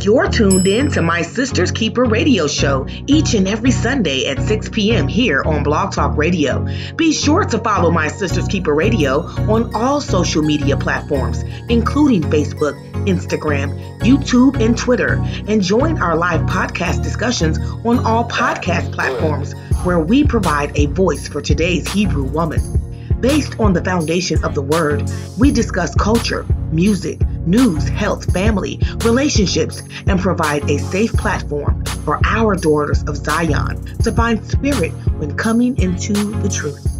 You're tuned in to my Sister's Keeper radio show each and every Sunday at 6 p.m. here on Blog Talk Radio. Be sure to follow my Sister's Keeper radio on all social media platforms, including Facebook, Instagram, YouTube, and Twitter, and join our live podcast discussions on all podcast platforms where we provide a voice for today's Hebrew woman. Based on the foundation of the Word, we discuss culture, music, news, health, family, relationships, and provide a safe platform for our daughters of Zion to find spirit when coming into the truth.